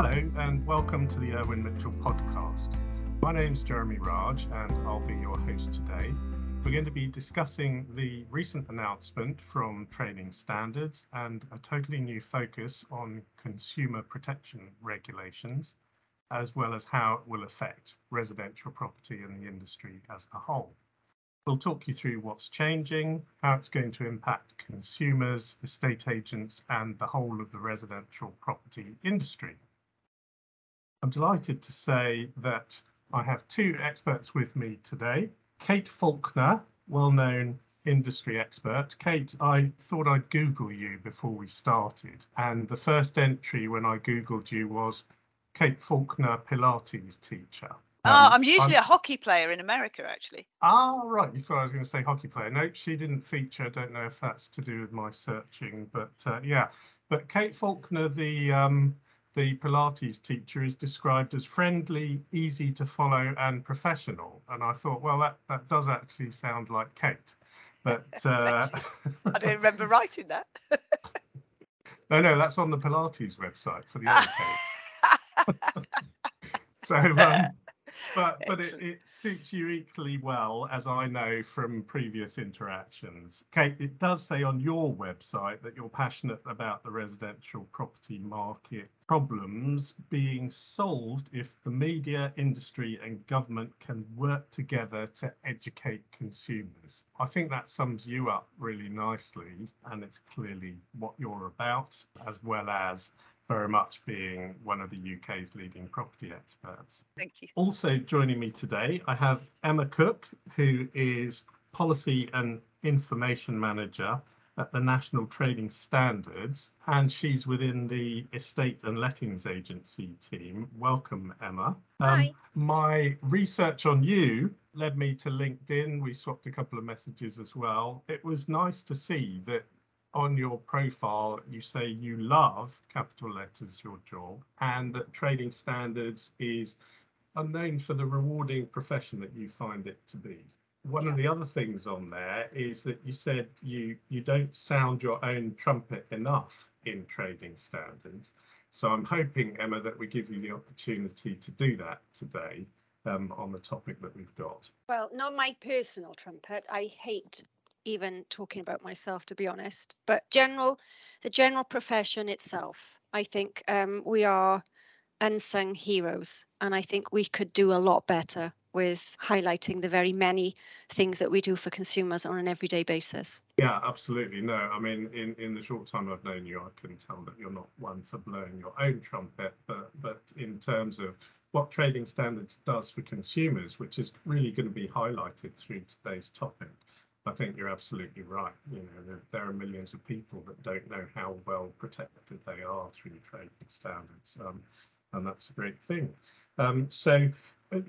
Hello, and welcome to the Irwin Mitchell podcast. My name's Jeremy Raj, and I'll be your host today. We're going to be discussing the recent announcement from trading Standards and a totally new focus on consumer protection regulations, as well as how it will affect residential property and the industry as a whole. We'll talk you through what's changing, how it's going to impact consumers, estate agents, and the whole of the residential property industry. I'm delighted to say that I have two experts with me today. Kate Faulkner, well-known industry expert. Kate, I thought I'd Google you before we started. And the first entry when I Googled you was Kate Faulkner, Pilates teacher. Oh, um, I'm usually I'm, a hockey player in America, actually. Ah, right. You thought I was going to say hockey player. No, she didn't feature. I don't know if that's to do with my searching, but uh, yeah. But Kate Faulkner, the um, the Pilates teacher is described as friendly, easy to follow, and professional. And I thought, well, that, that does actually sound like Kate. But uh, I don't remember writing that. no, no, that's on the Pilates website for the other Kate. so, um, but but it, it, suits you equally well as I know from previous interactions. Kate, it does say on your website that you're passionate about the residential property market problems being solved if the media, industry, and government can work together to educate consumers. I think that sums you up really nicely, and it's clearly what you're about, as well as very much being one of the UK's leading property experts. Thank you. Also joining me today, I have Emma Cooke, who is Policy and Information Manager at the National Trading Standards, and she's within the Estate and Lettings Agency team. Welcome, Emma. Hi. Um, my research on you led me to LinkedIn. We swapped a couple of messages as well. It was nice to see that on your profile, you say you love capital letters your job and that trading standards is unknown for the rewarding profession that you find it to be. One yeah. of the other things on there is that you said you you don't sound your own trumpet enough in trading standards. So I'm hoping, Emma, that we give you the opportunity to do that today um, on the topic that we've got. Well, not my personal trumpet. I hate even talking about myself to be honest. But general the general profession itself i think um, we are unsung heroes and i think we could do a lot better with highlighting the very many things that we do for consumers on an everyday basis. Yeah absolutely. No i mean in in the short time i've known you i can tell that you're not one for blowing your own trumpet but but in terms of what trading standards does for consumers which is really going to be highlighted through today's topic I think you're absolutely right. You know, there, there, are millions of people that don't know how well protected they are through trading standards, um, and that's a great thing. Um, so, uh,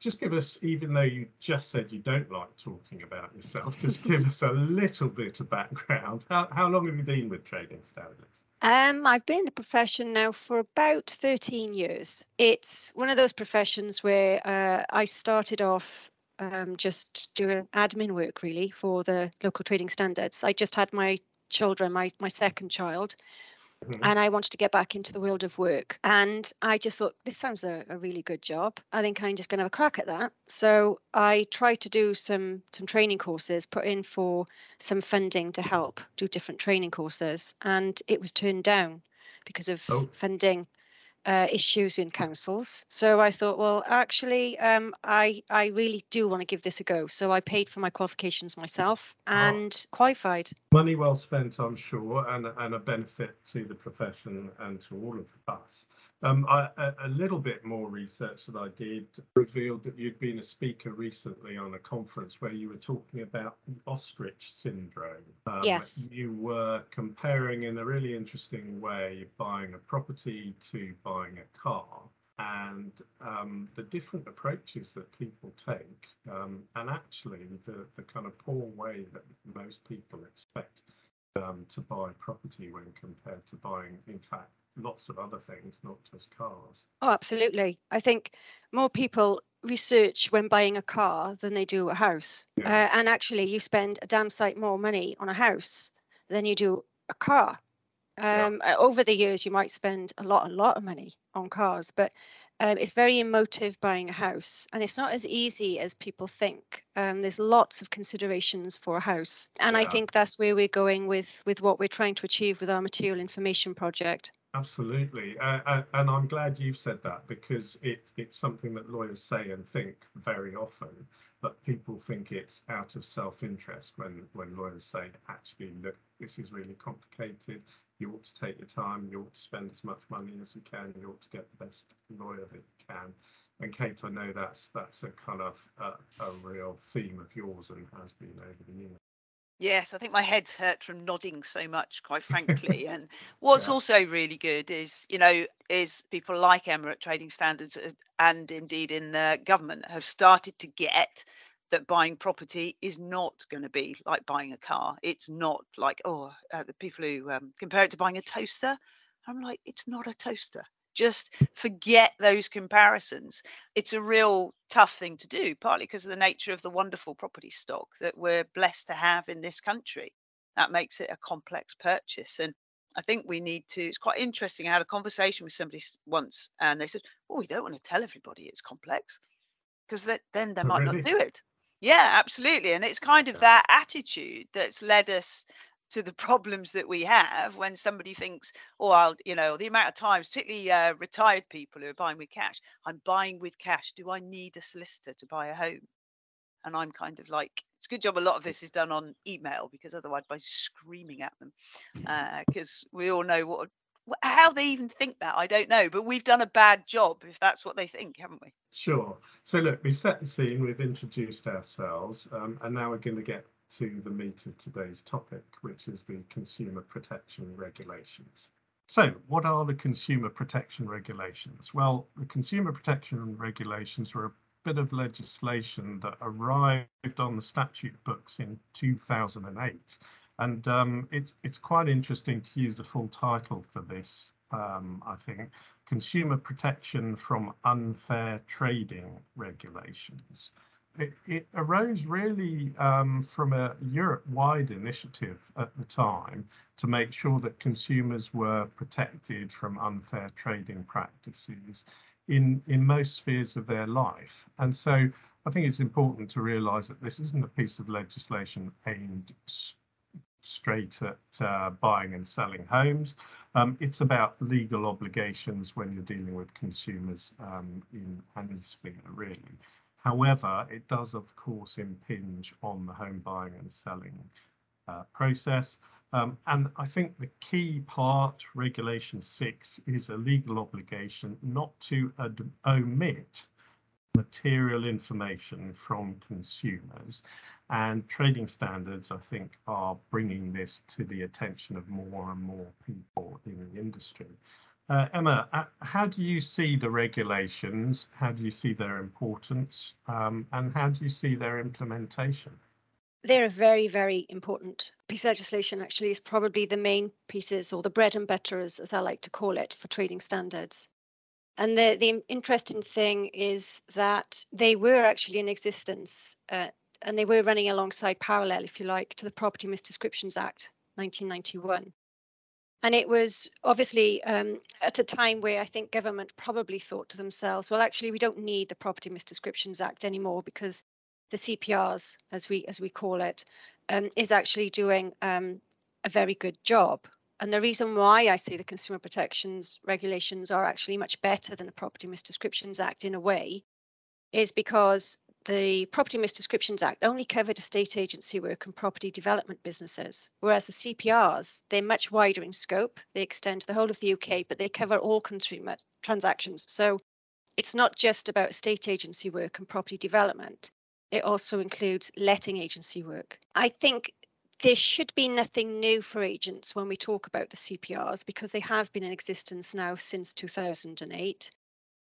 just give us, even though you just said you don't like talking about yourself, just give us a little bit of background. How, how long have you been with trading standards? Um, I've been in the profession now for about 13 years. It's one of those professions where uh, I started off um, just doing admin work really for the local trading standards. I just had my children, my my second child, mm-hmm. and I wanted to get back into the world of work. And I just thought this sounds a, a really good job. I think I'm just going to have a crack at that. So I tried to do some some training courses, put in for some funding to help do different training courses, and it was turned down because of oh. funding uh, issues in councils. So I thought, well, actually, um, I I really do want to give this a go. So I paid for my qualifications myself and oh. qualified. Money well spent, I'm sure, and and a benefit to the profession and to all of us. Um, I, a, a, little bit more research that I did revealed that you'd been a speaker recently on a conference where you were talking about the ostrich syndrome. Um, yes. You were comparing in a really interesting way buying a property to buying a car and um, the different approaches that people take, um, and actually the, the kind of poor way that most people expect um, to buy property when compared to buying, in fact, lots of other things, not just cars. Oh, absolutely. I think more people research when buying a car than they do a house. Yeah. Uh, and actually, you spend a damn sight more money on a house than you do a car. Um, yeah. Over the years, you might spend a lot, a lot of money on cars, but um, it's very emotive buying a house, and it's not as easy as people think. Um, there's lots of considerations for a house, and yeah. I think that's where we're going with with what we're trying to achieve with our material information project. Absolutely, uh, and I'm glad you've said that because it it's something that lawyers say and think very often, but people think it's out of self-interest when when lawyers say, actually, look, this is really complicated you ought to take your time, you ought to spend as much money as you can, you ought to get the best lawyer that you can. And Kate, I know that's that's a kind of uh, a real theme of yours and has been over the years. Yes, I think my head's hurt from nodding so much, quite frankly. and what's yeah. also really good is, you know, is people like Emma at Trading Standards uh, and indeed in the government have started to get that buying property is not going to be like buying a car. It's not like, oh, uh, the people who um, compare it to buying a toaster. I'm like, it's not a toaster. Just forget those comparisons. It's a real tough thing to do, partly because of the nature of the wonderful property stock that we're blessed to have in this country. That makes it a complex purchase. And I think we need to, it's quite interesting. I had a conversation with somebody once and they said, well, we don't want to tell everybody it's complex because then they oh, might really? not do it. Yeah, absolutely. And it's kind of that attitude that's led us to the problems that we have when somebody thinks, oh, I'll, you know, the amount of times, particularly uh, retired people who are buying with cash, I'm buying with cash. Do I need a solicitor to buy a home? And I'm kind of like, it's a good job a lot of this is done on email because otherwise by screaming at them, because uh, we all know what how they even think that, I don't know. But we've done a bad job if that's what they think, haven't we? Sure. So look, we've set the scene, we've introduced ourselves, um, and now we're going to get to the meat of today's topic, which is the consumer protection regulations. So, what are the consumer protection regulations? Well, the consumer protection regulations were a bit of legislation that arrived on the statute books in 2008 and um, it's it's quite interesting to use the full title for this. Um, I think consumer protection from unfair trading regulations. It, arose really um, from a Europe-wide initiative at the time to make sure that consumers were protected from unfair trading practices in in most spheres of their life. And so I think it's important to realise that this isn't a piece of legislation aimed straight at uh, buying and selling homes. Um, it's about legal obligations when you're dealing with consumers um, in any sphere, really. However, it does, of course, impinge on the home buying and selling uh, process. Um, and I think the key part, Regulation 6, is a legal obligation not to omit material information from consumers. And trading standards, I think, are bringing this to the attention of more and more people in the industry. Uh, Emma, uh, how do you see the regulations? How do you see their importance? Um, and how do you see their implementation? They're a very, very important piece of legislation, actually, is probably the main pieces or the bread and butter, as, as I like to call it, for trading standards. And the, the interesting thing is that they were actually in existence uh, and they were running alongside parallel, if you like, to the Property Misdescriptions Act 1991. And it was obviously um, at a time where I think government probably thought to themselves, well, actually, we don't need the Property Misdescriptions Act anymore because the CPRs, as we as we call it, um, is actually doing um, a very good job. And the reason why I say the consumer protections regulations are actually much better than the Property Misdescriptions Act in a way is because the Property Misdescriptions Act only covered estate agency work and property development businesses, whereas the CPRs, they're much wider in scope. They extend to the whole of the UK, but they cover all consumer transactions. So it's not just about estate agency work and property development. It also includes letting agency work. I think there should be nothing new for agents when we talk about the CPRs because they have been in existence now since 2008.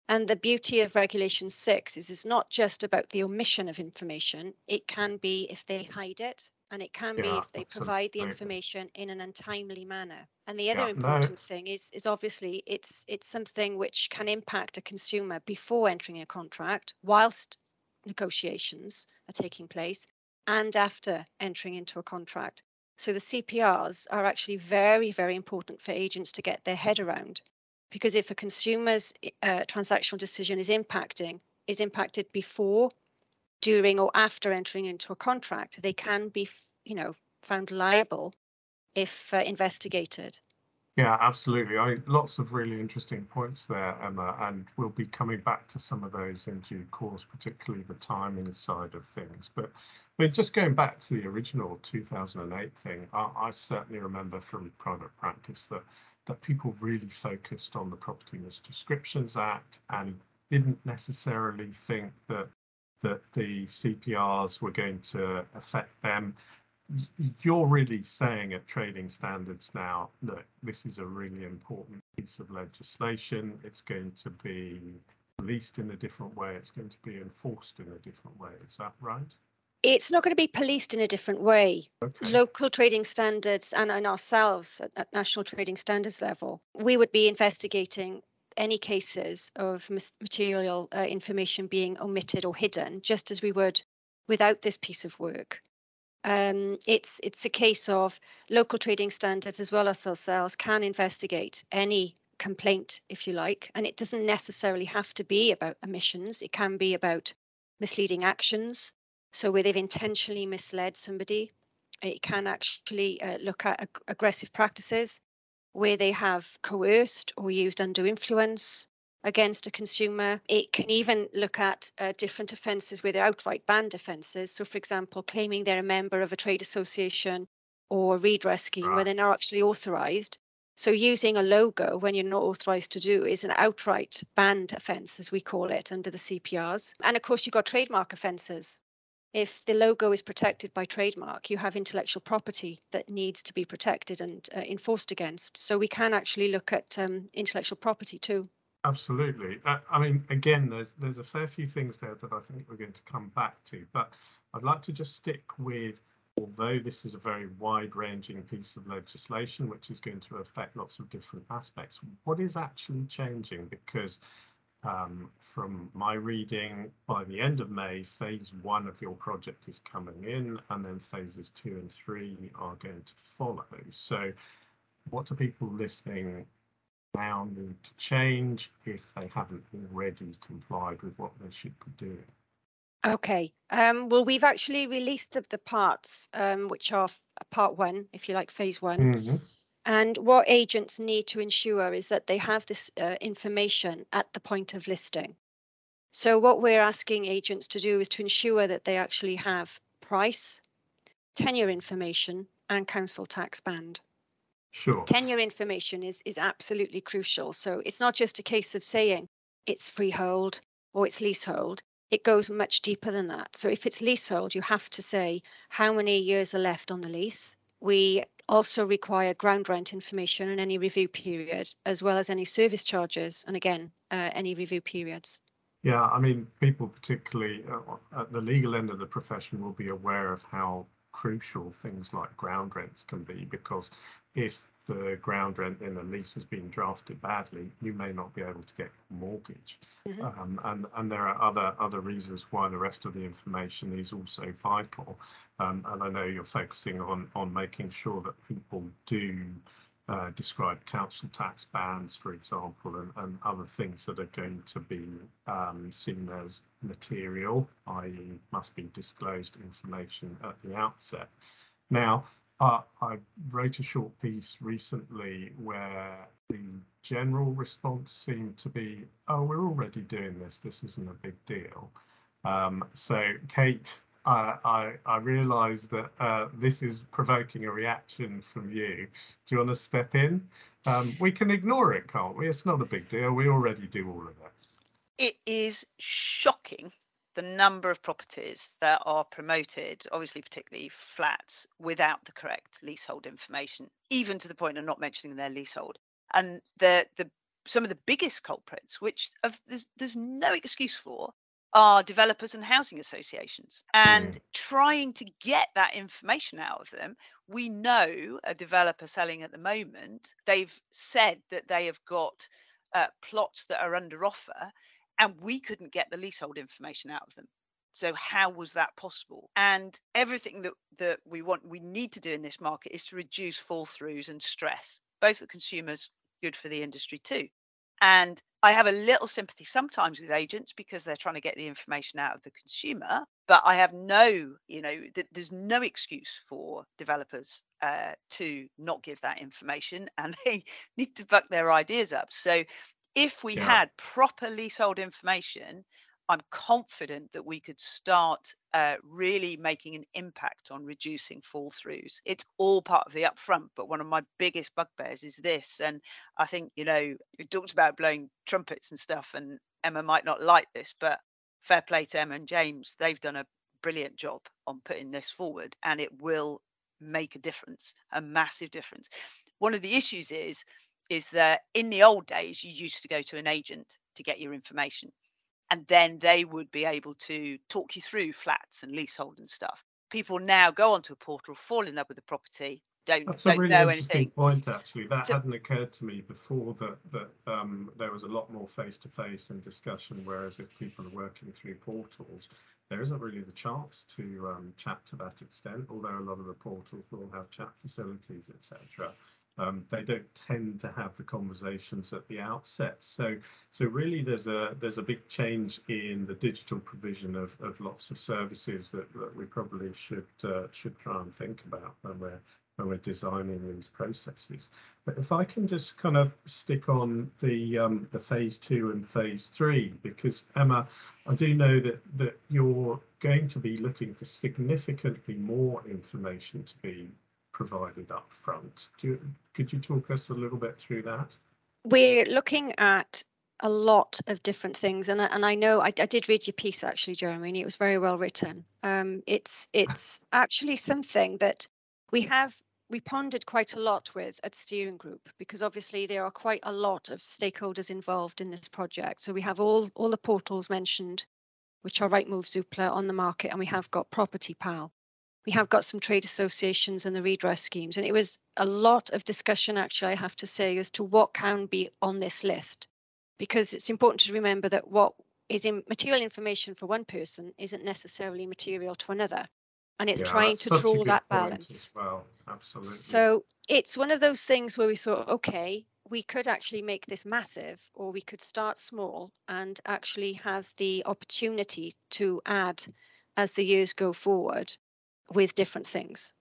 And the beauty of Regulation 6 is it's not just about the omission of information, it can be if they hide it, and it can yeah, be if they provide the information in an untimely manner. And the other yeah, important no. thing is is obviously it's it's something which can impact a consumer before entering a contract, whilst negotiations are taking place, and after entering into a contract. So the CPRs are actually very, very important for agents to get their head around. Because if a consumer's uh, transactional decision is impacting, is impacted before, during, or after entering into a contract, they can be, you know, found liable if uh, investigated. Yeah, absolutely. I lots of really interesting points there, Emma, and we'll be coming back to some of those in due course, particularly the timing side of things. But I mean, just going back to the original 2008 thing, I, I certainly remember from private practice that that people really focused on the Property Misdescriptions Act and didn't necessarily think that that the CPRs were going to affect them you're really saying at trading standards now, look, this is a really important piece of legislation. It's going to be policed in a different way. It's going to be enforced in a different way. Is that right? It's not going to be policed in a different way. Okay. Local trading standards and, and ourselves at, at national trading standards level, we would be investigating any cases of material uh, information being omitted or hidden, just as we would without this piece of work um, it's it's a case of local trading standards as well as ourselves can investigate any complaint, if you like, and it doesn't necessarily have to be about omissions. It can be about misleading actions. So where they've intentionally misled somebody, it can actually uh, look at ag- aggressive practices where they have coerced or used undue influence against a consumer. It can even look at uh, different offences where they're outright banned offences. So, for example, claiming they're a member of a trade association or a redress scheme right. where they're not actually authorised. So, using a logo when you're not authorised to do is an outright banned offence, as we call it under the CPRs. And of course, you've got trademark offences. If the logo is protected by trademark, you have intellectual property that needs to be protected and uh, enforced against. So, we can actually look at um, intellectual property too. Absolutely. Uh, I mean, again, there's there's a fair few things there that I think we're going to come back to, but I'd like to just stick with, although this is a very wide-ranging piece of legislation which is going to affect lots of different aspects, what is actually changing? Because um, from my reading, by the end of May, phase one of your project is coming in, and then phases two and three are going to follow. So, what do people listening now need to change if they haven't already complied with what they should be doing? Okay. Um, well, we've actually released the, the parts, um, which are part one, if you like, phase one. Mm-hmm. And what agents need to ensure is that they have this uh, information at the point of listing. So, what we're asking agents to do is to ensure that they actually have price, tenure information, and council tax band. Sure. Tenure information is is absolutely crucial. So it's not just a case of saying it's freehold or it's leasehold. It goes much deeper than that. So if it's leasehold, you have to say how many years are left on the lease. We also require ground rent information and any review period, as well as any service charges, and again, uh, any review periods. Yeah, I mean, people particularly uh, at the legal end of the profession will be aware of how crucial things like ground rents can be because if the ground rent in a lease has been drafted badly, you may not be able to get a mortgage. Mm-hmm. Um, and, and there are other other reasons why the rest of the information is also vital. Um, and I know you're focusing on on making sure that people do uh, describe council tax bands, for example, and, and other things that are going to be um, seen as material, i.e., must be disclosed information at the outset. Now, uh, I wrote a short piece recently where the general response seemed to be, oh, we're already doing this, this isn't a big deal. Um, so, Kate, uh, I, I realise that uh, this is provoking a reaction from you. Do you want to step in? Um, we can ignore it, can't we? It's not a big deal. We already do all of that. It is shocking the number of properties that are promoted, obviously, particularly flats, without the correct leasehold information, even to the point of not mentioning their leasehold. And the the some of the biggest culprits, which of, there's, there's no excuse for, are developers and housing associations and mm. trying to get that information out of them. We know a developer selling at the moment, they've said that they have got uh, plots that are under offer, and we couldn't get the leasehold information out of them. So how was that possible? And everything that, that we want, we need to do in this market is to reduce fall throughs and stress, both for consumers, good for the industry too. And I have a little sympathy sometimes with agents because they're trying to get the information out of the consumer. But I have no, you know, th- there's no excuse for developers uh, to not give that information and they need to buck their ideas up. So if we Yeah. had proper leasehold information, I'm confident that we could start uh, really making an impact on reducing fall throughs. It's all part of the upfront, but one of my biggest bugbears is this. And I think, you know, we talked about blowing trumpets and stuff, and Emma might not like this, but fair play to Emma and James. They've done a brilliant job on putting this forward, and it will make a difference, a massive difference. One of the issues is, is that in the old days, you used to go to an agent to get your information and then they would be able to talk you through flats and leasehold and stuff. People now go onto a portal, fall in love with the property, don't That's a don't really know interesting anything. point, actually. That So- hadn't occurred to me before that that um, there was a lot more face to face and discussion. Whereas if people are working through portals, there isn't really the chance to um, chat to that extent. Although a lot of the portals will have chat facilities, etc. Um, they don't tend to have the conversations at the outset. So, so really, there's a there's a big change in the digital provision of, of lots of services that, that we probably should uh, should try and think about when we're when we're designing these processes. But if I can just kind of stick on the um, the phase two and phase three, because Emma, I do know that that you're going to be looking for significantly more information to be provided up front. You, could you talk us a little bit through that? We're looking at a lot of different things, and and I know I, I did read your piece actually, Jeremy, and it was very well written. Um, it's it's actually something that we have we pondered quite a lot with at steering group because obviously there are quite a lot of stakeholders involved in this project. So we have all all the portals mentioned, which are Rightmove, Zoopla on the market, and we have got PropertyPal. We have got some trade associations and the redress schemes, and it was a lot of discussion actually, I have to say, as to what can be on this list, because it's important to remember that what is in material information for one person isn't necessarily material to another, and it's Yeah, trying to draw that balance. Well, absolutely. So it's one of those things where we thought, okay, we could actually make this massive, or we could start small and actually have the opportunity to add as the years go forward with different things.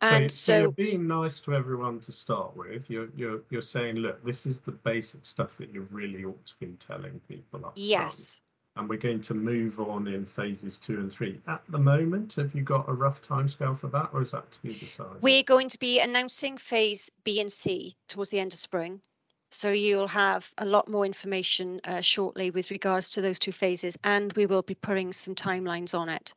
So, And so you're being nice to everyone to start with. You're you're you're saying, look, this is the basic stuff that you really ought to be telling people up front. yes, And we're going to move on in phases two and three. At the moment, have you got a rough timescale for that, or is that to be decided? we're going to be announcing phase B and C towards the end of spring. So you'll have a lot more information uh, shortly with regards to those two phases, and we will be putting some timelines on it.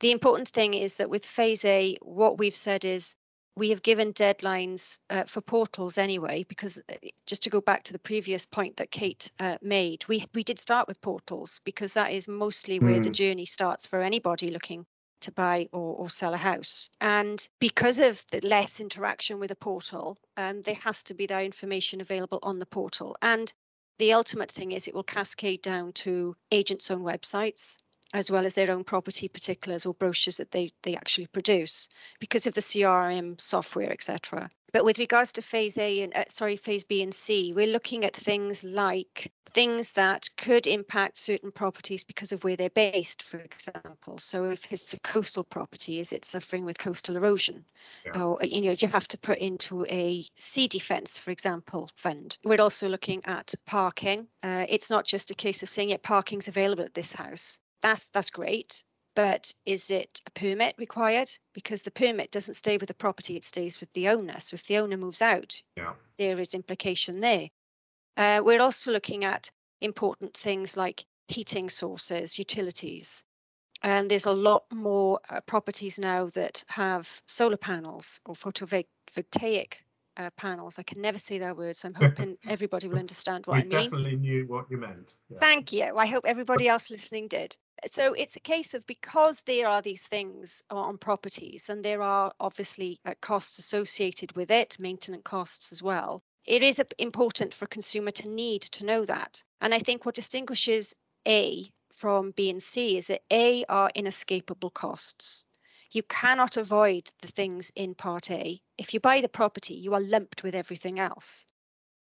The important thing is that with phase A, what we've said is we have given deadlines uh, for portals anyway, because uh, just to go back to the previous point that Kate uh, made, we, we did start with portals because that is mostly where the Mm. journey starts for anybody looking to buy or, or sell a house. And because of the less interaction with a portal, um, there has to be that information available on the portal. And the ultimate thing is it will cascade down to agents' own websites as well as their own property particulars or brochures that they, they actually produce because of the CRM software, etc. But with regards to phase A and uh, sorry, phase B and C, we're looking at things like things that could impact certain properties because of where they're based, for example. So if it's a coastal property, is it suffering with coastal erosion? Yeah. Or you know, do you have to put into a sea defence, for example, fund? We're also looking at parking. Uh, it's not just a case of saying, yeah, parking's available at this house that's that's great but is it a permit required because the permit doesn't stay with the property it stays with the owner so if the owner moves out Yeah. there is implication there uh, we're also looking at important things like heating sources utilities and there's a lot more uh, properties now that have solar panels or photovoltaic uh, panels i can never say that word so i'm hoping everybody will understand what we i mean definitely knew what you meant. Yeah. Thank you. I hope everybody else listening did. So it's a case of because there are these things on properties and there are obviously uh, costs associated with it, maintenance costs as well. It is important for a consumer to need to know that. And I think what distinguishes A from B&C is that A are inescapable costs. You cannot avoid the things in Part A. If you buy the property, you are lumped with everything else.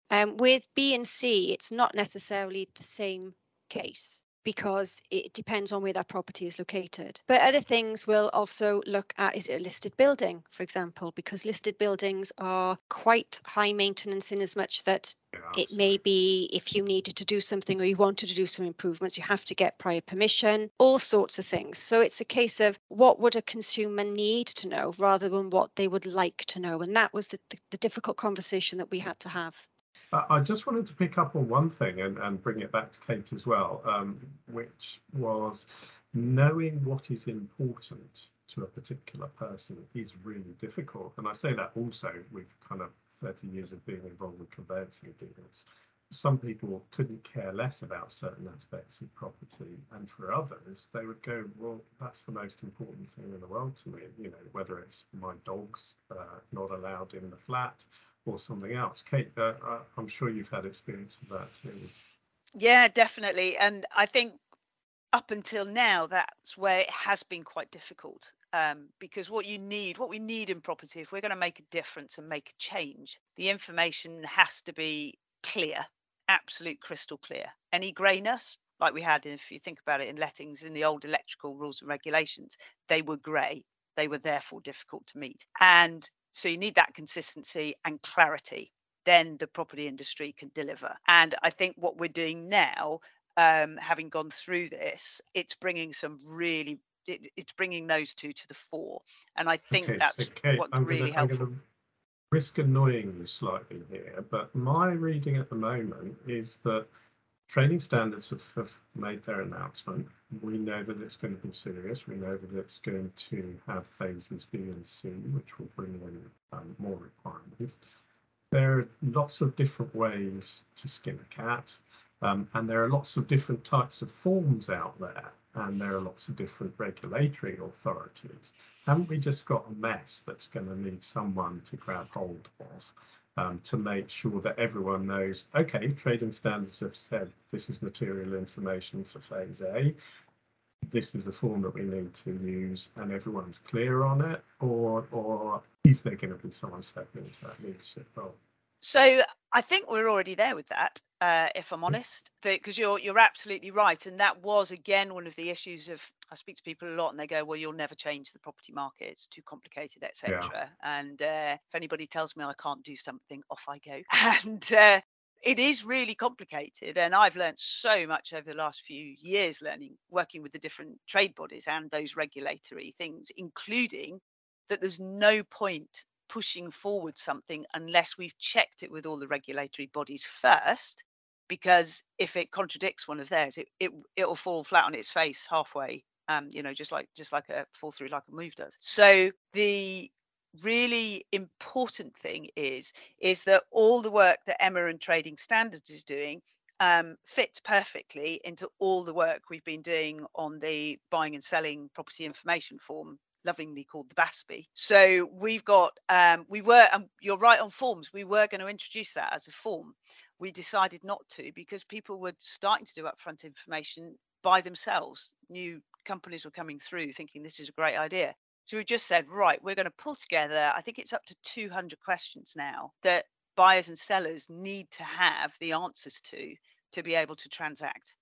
Um, with B&C, it's not necessarily the same case because it depends on where that property is located. But other things we'll also look at is it a listed building, for example, because listed buildings are quite high maintenance in as much that Yeah, it may be if you needed to do something or you wanted to do some improvements, you have to get prior permission, all sorts of things. So it's a case of what would a consumer need to know rather than what they would like to know. And that was the, the, the difficult conversation that we had to have. I just wanted to pick up on one thing and, and bring it back to Kate as well, um, which was knowing what is important to a particular person is really difficult. And I say that also with kind of 30 years of being involved with conveyancing deals. Some people couldn't care less about certain aspects of property, and for others, they would go, "Well, that's the most important thing in the world to me." You know, whether it's my dog's uh, not allowed in the flat, or something else. Kate, uh, uh, I'm sure you've had experience of that too. Yeah, definitely. And I think up until now, that's where it has been quite difficult. Um, because what you need, what we need in property, if we're going to make a difference and make a change, the information has to be clear, absolute crystal clear. Any greyness, like we had, if you think about it in lettings in the old electrical rules and regulations, they were grey. They were therefore difficult to meet. And so you need that consistency and clarity. Then the property industry can deliver. And I think what we're doing now, um, having gone through this, it's bringing some really, it, it's bringing those two to the fore. And I think okay, that's so Kate, what's I'm really gonna, I'm helpful. risk annoying you slightly here, but my reading at the moment is that Trading standards have, have made their announcement. We know that it's going to be serious. We know that it's going to have phases B and C, which will bring in um, more requirements. There are lots of different ways to skin a cat, um, and there are lots of different types of forms out there, and there are lots of different regulatory authorities. Haven't we just got a mess that's going to need someone to grab hold of? Um, to make sure that everyone knows, okay, trading standards have said this is material information for phase A. This is the form that we need to use and everyone's clear on it, or or is there going to be someone stepping into that leadership role? So I think we're already there with that, uh, if I'm honest, because you're you're absolutely right, and that was again one of the issues of I speak to people a lot, and they go, "Well, you'll never change the property market; it's too complicated, etc." Yeah. And uh, if anybody tells me I can't do something, off I go. And uh, it is really complicated, and I've learned so much over the last few years, learning working with the different trade bodies and those regulatory things, including that there's no point pushing forward something unless we've checked it with all the regulatory bodies first because if it contradicts one of theirs it, it it'll fall flat on its face halfway um you know just like just like a fall through like a move does. So the really important thing is is that all the work that emma and trading standards is doing um, fits perfectly into all the work we've been doing on the buying and selling property information form lovingly called the BASPI. So we've got, um, we were, and you're right on forms, we were going to introduce that as a form. We decided not to because people were starting to do upfront information by themselves. New companies were coming through thinking this is a great idea. So we just said, right, we're going to pull together, I think it's up to 200 questions now that buyers and sellers need to have the answers to to be able to transact.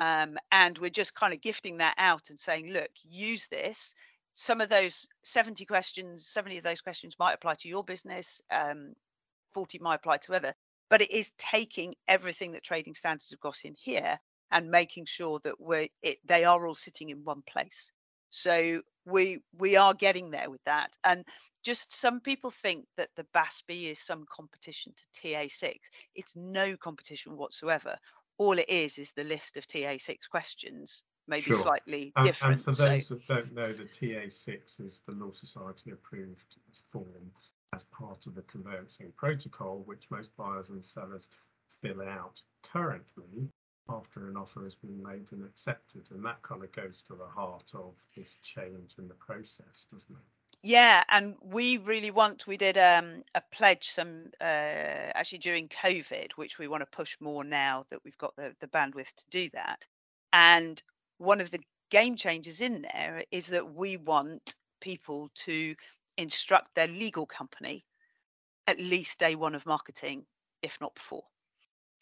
Um, and we're just kind of gifting that out and saying, look, use this some of those 70 questions 70 of those questions might apply to your business um, 40 might apply to other but it is taking everything that trading standards have got in here and making sure that we're it, they are all sitting in one place. So we we are getting there with that and just some people think that the BASPI is some competition to TA6 it's no competition whatsoever. All it is is the list of TA6 questions maybe sure. slightly and, different. And for those so, that don't know, the TA6 is the Law Society approved form as part of the conveyancing protocol, which most buyers and sellers fill out currently after an offer has been made and accepted. And that kind of goes to the heart of this change in the process, doesn't it? Yeah, and we really want. We did um, a pledge some uh, actually during COVID, which we want to push more now that we've got the the bandwidth to do that. And one of the game changers in there is that we want people to instruct their legal company at least day one of marketing, if not before.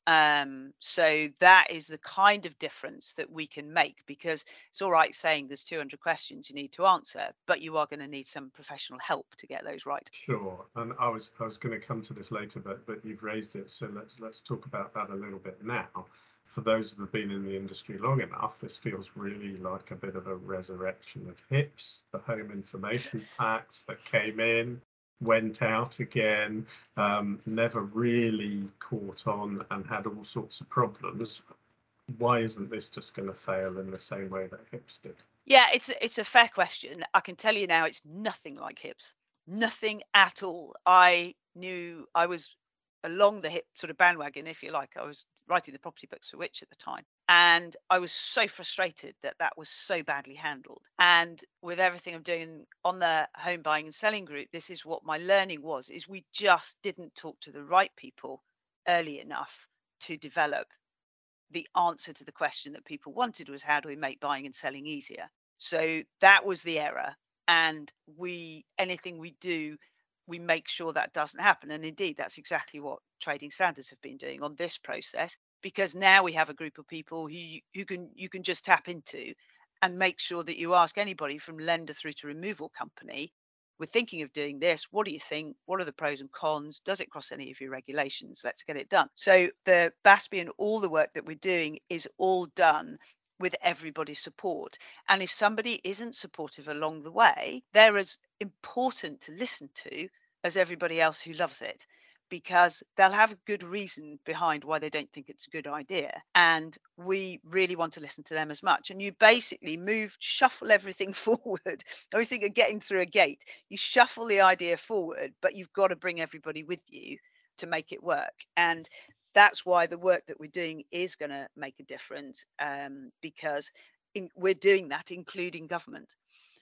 Um, so that is the kind of difference that we can make because it's all right saying there's 200 questions you need to answer, but you are going to need some professional help to get those right. Sure, and I was I was going to come to this later, but but you've raised it, so let's let's talk about that a little bit now. For those that have been in the industry long enough, this feels really like a bit of a resurrection of HIPS, the home information packs that came in went out again, um, never really caught on and had all sorts of problems. Why isn't this just going to fail in the same way that HIPS did? Yeah, it's it's a fair question. I can tell you now, it's nothing like HIPS, nothing at all. I knew I was along the hip sort of bandwagon, if you like. I was writing the property books for Which at the time. And I was so frustrated that that was so badly handled. And with everything I'm doing on the home buying and selling group, this is what my learning was, is we just didn't talk to the right people early enough to develop the answer to the question that people wanted was how do we make buying and selling easier? So that was the error. And we anything we do we make sure that doesn't happen. And indeed, that's exactly what trading standards have been doing on this process, because now we have a group of people who you, who can you can just tap into and make sure that you ask anybody from lender through to removal company, we're thinking of doing this. What do you think? What are the pros and cons? Does it cross any of your regulations? Let's get it done. So the BASPI and all the work that we're doing is all done with everybody's support. And if somebody isn't supportive along the way, they're as important to listen to as everybody else who loves it because they'll have a good reason behind why they don't think it's a good idea. And we really want to listen to them as much. And you basically move, shuffle everything forward. I always think of getting through a gate. You shuffle the idea forward, but you've got to bring everybody with you to make it work. And that's why the work that we're doing is going to make a difference um, because in, we're doing that, including government.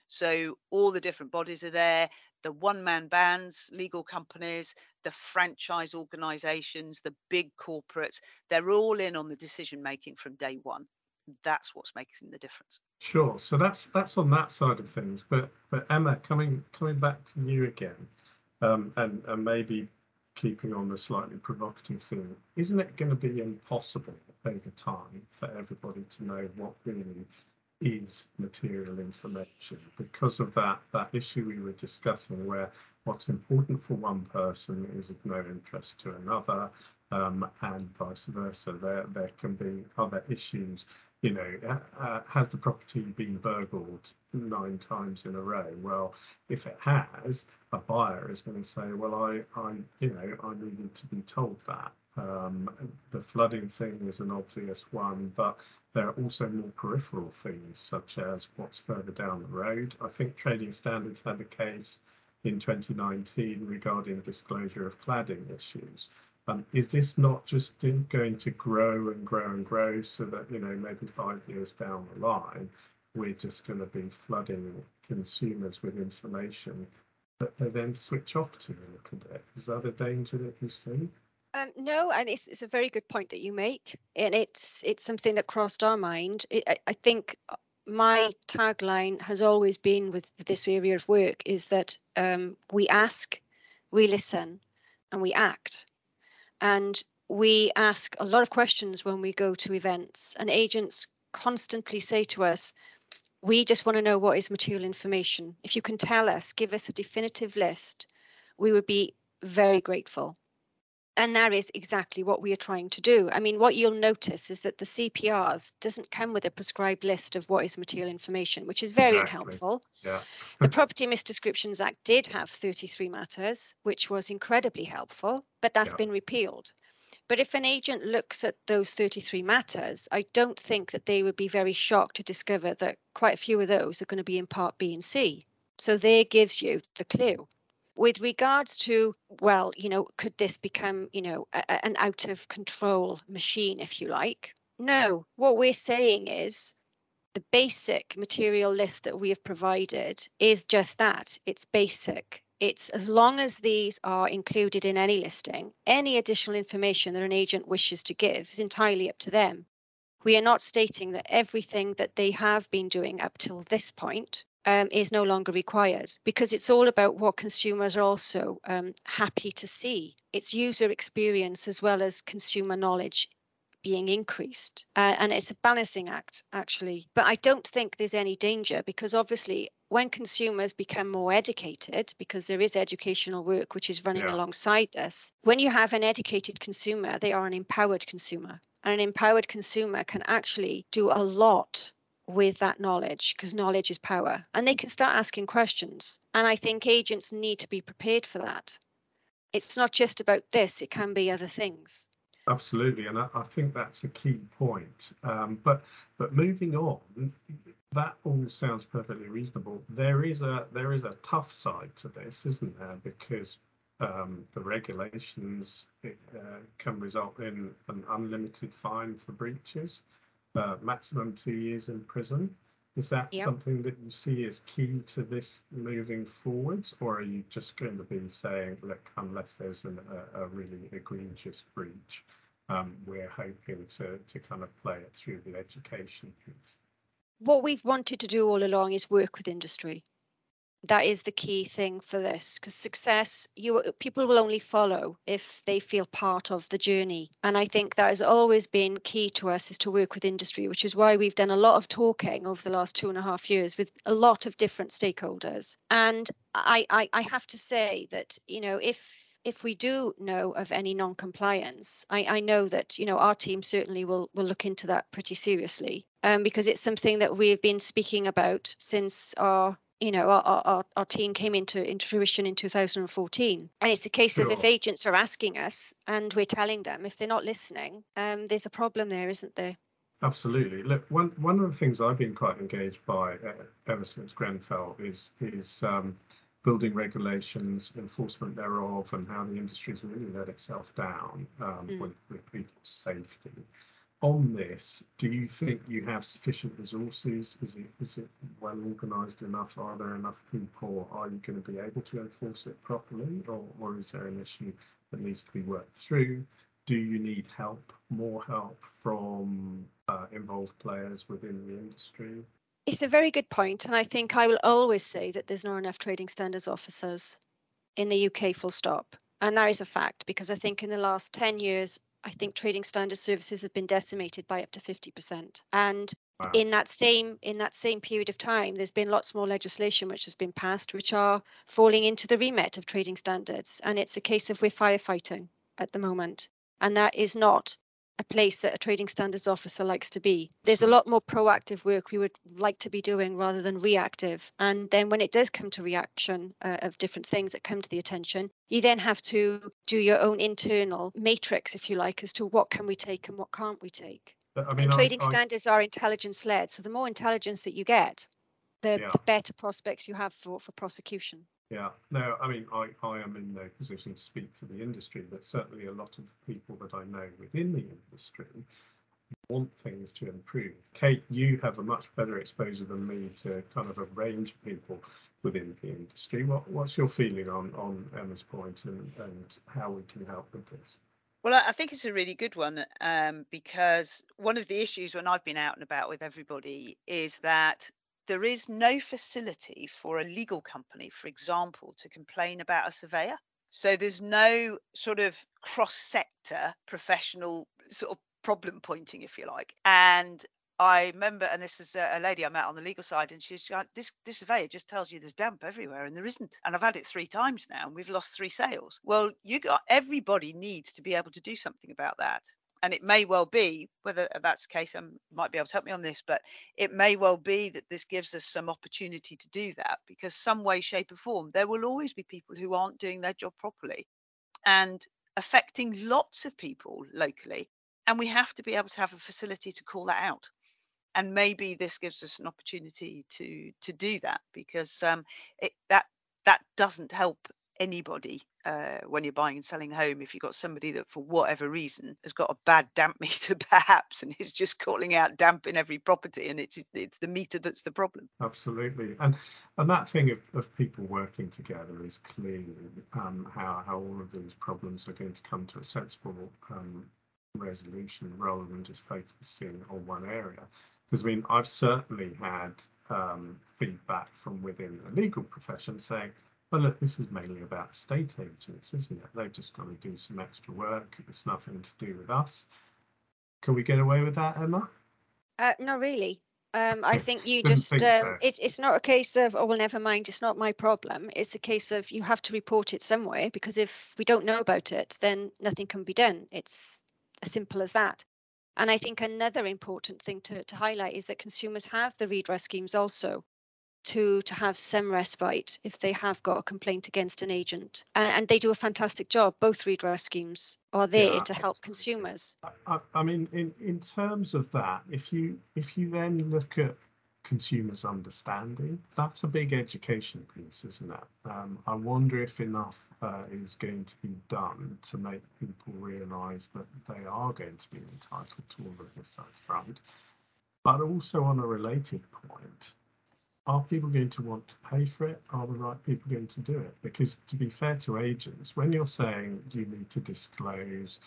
So all the different bodies are there the one man bands, legal companies, the franchise organizations, the big corporates, they're all in on the decision making from day one. That's what's making the difference. Sure. So that's that's on that side of things. But but Emma, coming coming back to you again, um, and and maybe keeping on the slightly provocative theme, isn't it going to be impossible over time for everybody to know what really is material information? Because of that that issue we were discussing where what's important for one person is of no interest to another um, and vice versa. There there can be other issues you know uh, uh, has the property been burgled nine times in a row well if it has a buyer is going to say well i i you know i needed to be told that um, the flooding thing is an obvious one, but there are also more peripheral things, such as what's further down the road. I think Trading Standards had a case in 2019 regarding disclosure of cladding issues. Um, is this not just going to grow and grow and grow so that, you know, maybe five years down the line, we're just going to be flooding consumers with information that they then switch off to a little bit? Is that a danger that you see? Um, no, and it's, it's a very good point that you make, and it's it's something that crossed our mind. It, I, I think my tagline has always been with this area of work is that um, we ask, we listen, and we act, and we ask a lot of questions when we go to events, and agents constantly say to us, "We just want to know what is material information. If you can tell us, give us a definitive list, we would be very grateful." And that is exactly what we are trying to do. I mean, what you'll notice is that the CPRs doesn't come with a prescribed list of what is material information, which is very exactly. unhelpful. Yeah. the Property Misdescriptions Act did have 33 matters, which was incredibly helpful, but that's yeah. been repealed. But if an agent looks at those 33 matters, I don't think that they would be very shocked to discover that quite a few of those are going to be in Part B and C. So there gives you the clue with regards to well you know could this become you know a, an out of control machine if you like? No. What we're saying is the basic material list that we have provided is just that. It's basic. It's as long as these are included in any listing any additional information that an agent wishes to give is entirely up to them. We are not stating that everything that they have been doing up till this point um, is no longer required because it's all about what consumers are also um, happy to see. It's user experience as well as consumer knowledge being increased. Uh, and it's a balancing act, actually. But I don't think there's any danger because obviously, when consumers become more educated, because there is educational work which is running yeah. alongside this, when you have an educated consumer, they are an empowered consumer. And an empowered consumer can actually do a lot with that knowledge because knowledge is power and they can start asking questions. And I think agents need to be prepared for that. It's not just about this, it can be other things. Absolutely, and I, I think that's a key point. Um, but but moving on, that all sounds perfectly reasonable. There is a there is a tough side to this, isn't there? Because um, the regulations uh, can result in an unlimited fine for breaches uh, maximum two years in prison. Is that yep. something that you see as key to this moving forwards, or are you just going to be saying, look, unless there's an, a, a, really egregious breach, um, we're hoping to, to kind of play it through the education piece? What we've wanted to do all along is work with industry that is the key thing for this because success you people will only follow if they feel part of the journey and i think that has always been key to us is to work with industry which is why we've done a lot of talking over the last two and a half years with a lot of different stakeholders and i i, I have to say that you know if if we do know of any non-compliance, I, I, know that you know our team certainly will will look into that pretty seriously um, because it's something that we've been speaking about since our you know our, our, our team came into, into fruition in 2014 and it's a case sure. of if agents are asking us and we're telling them if they're not listening um, there's a problem there isn't there absolutely look one one of the things i've been quite engaged by uh, ever since grenfell is is um, building regulations enforcement thereof and how the industry's really let itself down um, mm. with, with people's safety on this, do you think you have sufficient resources? Is it is it well organised enough? Are there enough people? Are you going to be able to enforce it properly, or, or is there an issue that needs to be worked through? Do you need help, more help from uh, involved players within the industry? It's a very good point, and I think I will always say that there's not enough trading standards officers in the UK. Full stop. And that is a fact because I think in the last 10 years, I think trading standard services have been decimated by up to 50%. And wow. in that same in that same period of time, there's been lots more legislation which has been passed, which are falling into the remit of trading standards. And it's a case of we're firefighting at the moment. And that is not a place that a trading standards officer likes to be. There's a lot more proactive work we would like to be doing rather than reactive. And then when it does come to reaction uh, of different things that come to the attention, you then have to do your own internal matrix, if you like, as to what can we take and what can't we take. I mean, trading I, I... standards are intelligence led. So the more intelligence that you get, the, yeah. the better prospects you have for, for prosecution. Yeah, no, I mean, I, I am in no position to speak for the industry, but certainly a lot of people that I know within the industry want things to improve. Kate, you have a much better exposure than me to kind of a range of people within the industry. What, what's your feeling on, on Emma's point and, and how we can help with this? Well, I think it's a really good one um, because one of the issues when I've been out and about with everybody is that there is no facility for a legal company, for example, to complain about a surveyor. So there's no sort of cross sector professional sort of problem pointing, if you like. And I remember, and this is a, lady I met on the legal side, and she's like, "This this surveyor just tells you there's damp everywhere, and there isn't." And I've had it three times now, and we've lost three sales. Well, you got everybody needs to be able to do something about that and it may well be whether that's the case and might be able to help me on this but it may well be that this gives us some opportunity to do that because some way shape or form there will always be people who aren't doing their job properly and affecting lots of people locally and we have to be able to have a facility to call that out and maybe this gives us an opportunity to to do that because um, it, that that doesn't help anybody uh, when you're buying and selling a home if you've got somebody that for whatever reason has got a bad damp meter perhaps and is just calling out damp in every property and it's it's the meter that's the problem absolutely and and that thing of, of people working together is clearly um, how how all of these problems are going to come to a sensible um, resolution rather than just focusing on one area. Because I mean, I've certainly had um, feedback from within the legal profession saying, well, look, this is mainly about estate agents, isn't it? They've just got to do some extra work. It's nothing to do with us. Can we get away with that, Emma? Uh, not really. Um, I think you just, think um, so. it's, it's not a case of, oh, well, never mind, it's not my problem. It's a case of you have to report it somewhere because if we don't know about it, then nothing can be done. It's as simple as that. And I think another important thing to, to highlight is that consumers have the redress schemes also to, to have some respite if they have got a complaint against an agent. And, and they do a fantastic job. Both redress schemes are there Yeah, to help consumers. I, I mean, in, in terms of that, if you if you then look at consumers' understanding, that's a big education piece, isn't it? Um, I wonder if enough uh, is going to be done to make people realise that they are going to be entitled to all of this up front. But also on a related point, are people going to want to pay for it? Are the right people going to do it? Because to be fair to agents, when you're saying you need to disclose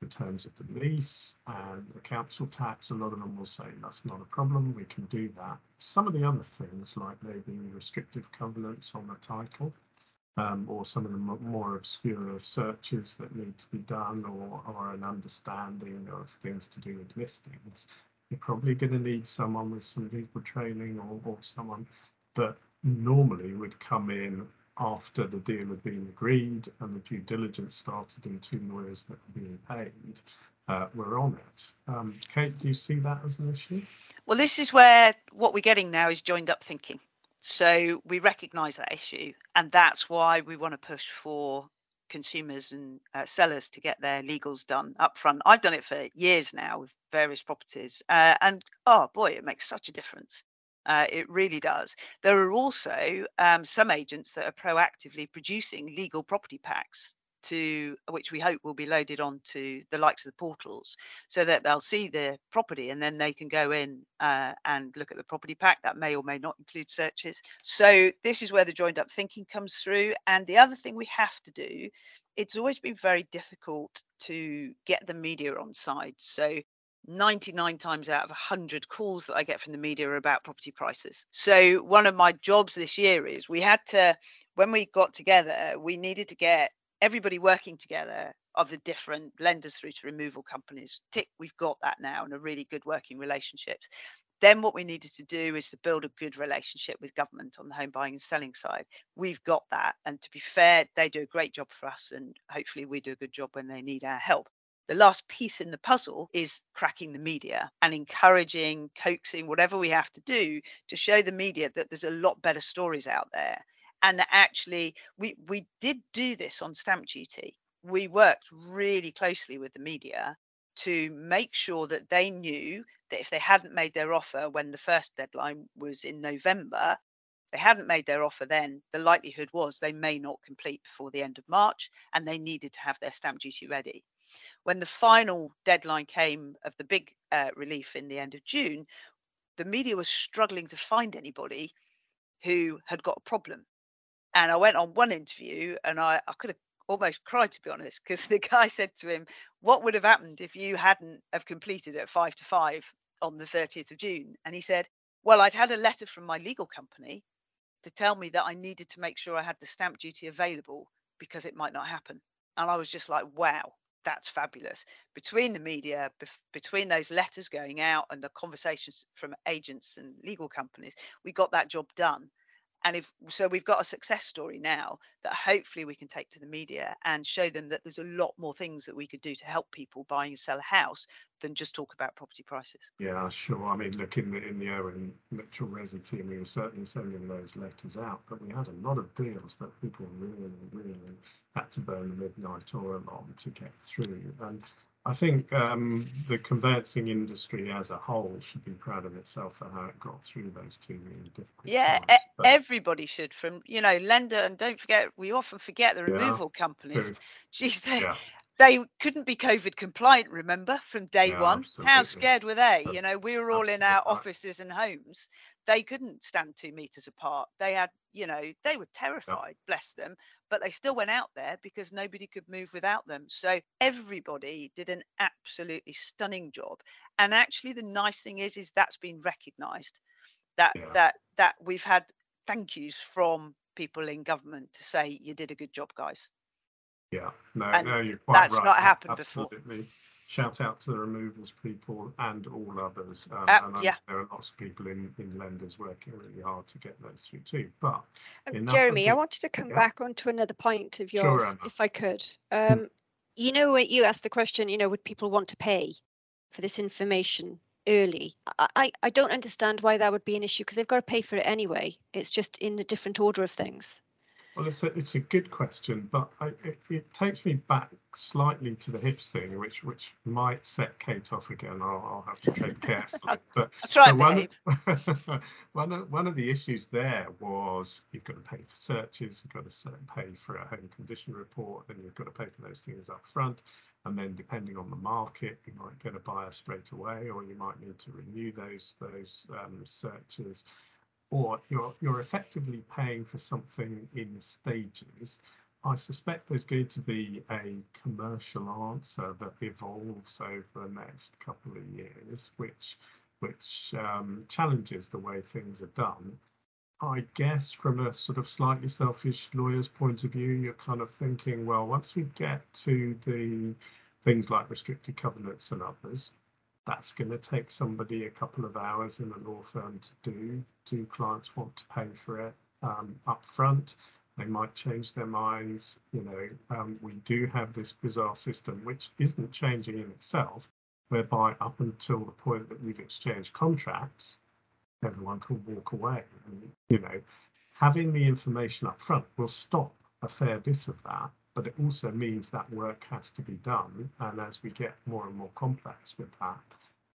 the terms of the lease and the council tax, a lot of them will say that's not a problem, we can do that. Some of the other things, like maybe restrictive covenants on the title, um, or some of the more obscure searches that need to be done, or, or an understanding of things to do with listings, you're probably going to need someone with some legal training or, or someone that normally would come in after the deal had been agreed and the due diligence started and two lawyers that were being paid uh, were on it. Um, Kate, do you see that as an issue? Well, this is where what we're getting now is joined up thinking. So we recognise that issue, and that's why we want to push for consumers and uh, sellers to get their legals done up front. I've done it for years now with various properties, uh, and oh boy, it makes such a difference. Uh, it really does. There are also um, some agents that are proactively producing legal property packs which we hope will be loaded onto the likes of the portals so that they'll see the property and then they can go in uh, and look at the property pack. That may or may not include searches. So this is where the joined up thinking comes through. And the other thing we have to do it's always been very difficult to get the media on side. So 99 times out of 100 calls that I get from the media are about property prices. So, one of my jobs this year is we had to, when we got together, we needed to get everybody working together of the different lenders through to removal companies. Tick, we've got that now and a really good working relationships. Then what we needed to do is to build a good relationship with government on the home buying and selling side. We've got that. And to be fair, they do a great job for us. And hopefully we do a good job when they need our help. The last piece in the puzzle is cracking the media and encouraging, coaxing, whatever we have to do to show the media that there's a lot better stories out there and that actually we we did do this on stamp duty. We worked really closely with the media to make sure that they knew that if they hadn't made their offer when the first deadline was in november they hadn't made their offer then the likelihood was they may not complete before the end of march and they needed to have their stamp duty ready. When the final deadline came of the big uh, relief in the end of june the media was struggling to find anybody who had got a problem and I went on one interview and I, I could have almost cried to be honest, because the guy said to him, What would have happened if you hadn't have completed at five to five on the 30th of June? And he said, Well, I'd had a letter from my legal company to tell me that I needed to make sure I had the stamp duty available because it might not happen. And I was just like, wow, that's fabulous. Between the media, bef- between those letters going out and the conversations from agents and legal companies, we got that job done and if so we've got a success story now that hopefully we can take to the media and show them that there's a lot more things that we could do to help people buy and sell a house than just talk about property prices Yeah, sure. I mean, look, in the, in the Irwin Mitchell Resi team, we were certainly sending those letters out, but we had a lot of deals that people really, really had to burn the midnight oil on to get through. And I think um, the conveyancing industry as a whole should be proud of itself for how it got through those two really difficult yeah times. e- everybody should from you know lender and don't forget we often forget the Yeah, removal companies True. geez they Yeah, they couldn't be COVID compliant, remember, from day Yeah, one. How scared were they? You know, we were all in our offices and homes. They couldn't stand two meters apart. They had, you know, they were terrified, bless them, but they still went out there because nobody could move without them. So everybody did an absolutely stunning job. And actually the nice thing is is that's been recognized. That Yeah. that that we've had thank yous from people in government to say you did a good job, guys. Yeah, no, And no, you're quite that's right. not a- happened before. Absolutely. Shout out to the removals people and all others. Um, Uh, and yeah. there are lots of people in, in lenders working really hard to get those through too. But of Jeremy, I wanted to come Yeah. back onto another point of yours, Emma. if I could. Um, you know, you asked the question, you know, would people want to pay for this information early? I, I, I don't understand why that would be an issue because they've got to pay for it anyway. It's just in the different order of things. Well, it's a, it's a good question, but I, it, it takes me back slightly to the hips thing, which which might set Kate off again. I'll, I'll have to tread carefully. But I'll try so and one, one, of, one of the issues there was you've got to pay for searches, you've got to pay for a home condition report, and you've got to pay for those things up front. And then depending on the market, you might get a buyer straight away, or you might need to renew those those um, searches or you're you're effectively paying for something in stages. I suspect there's going to be a commercial answer that evolves over the next couple of years, which which um, challenges the way things are done. I guess from a sort of slightly selfish lawyer's point of view, you're kind of thinking, well, once we get to the things like restricted covenants and others, that's going to take somebody a couple of hours in a law firm to do. Do clients want to pay for it um, up front? They might change their minds. You know, um, we do have this bizarre system, which isn't changing in itself, whereby up until the point that we've exchanged contracts, everyone can walk away. And, you know, having the information up front will stop a fair bit of that, but it also means that work has to be done. And as we get more and more complex with that,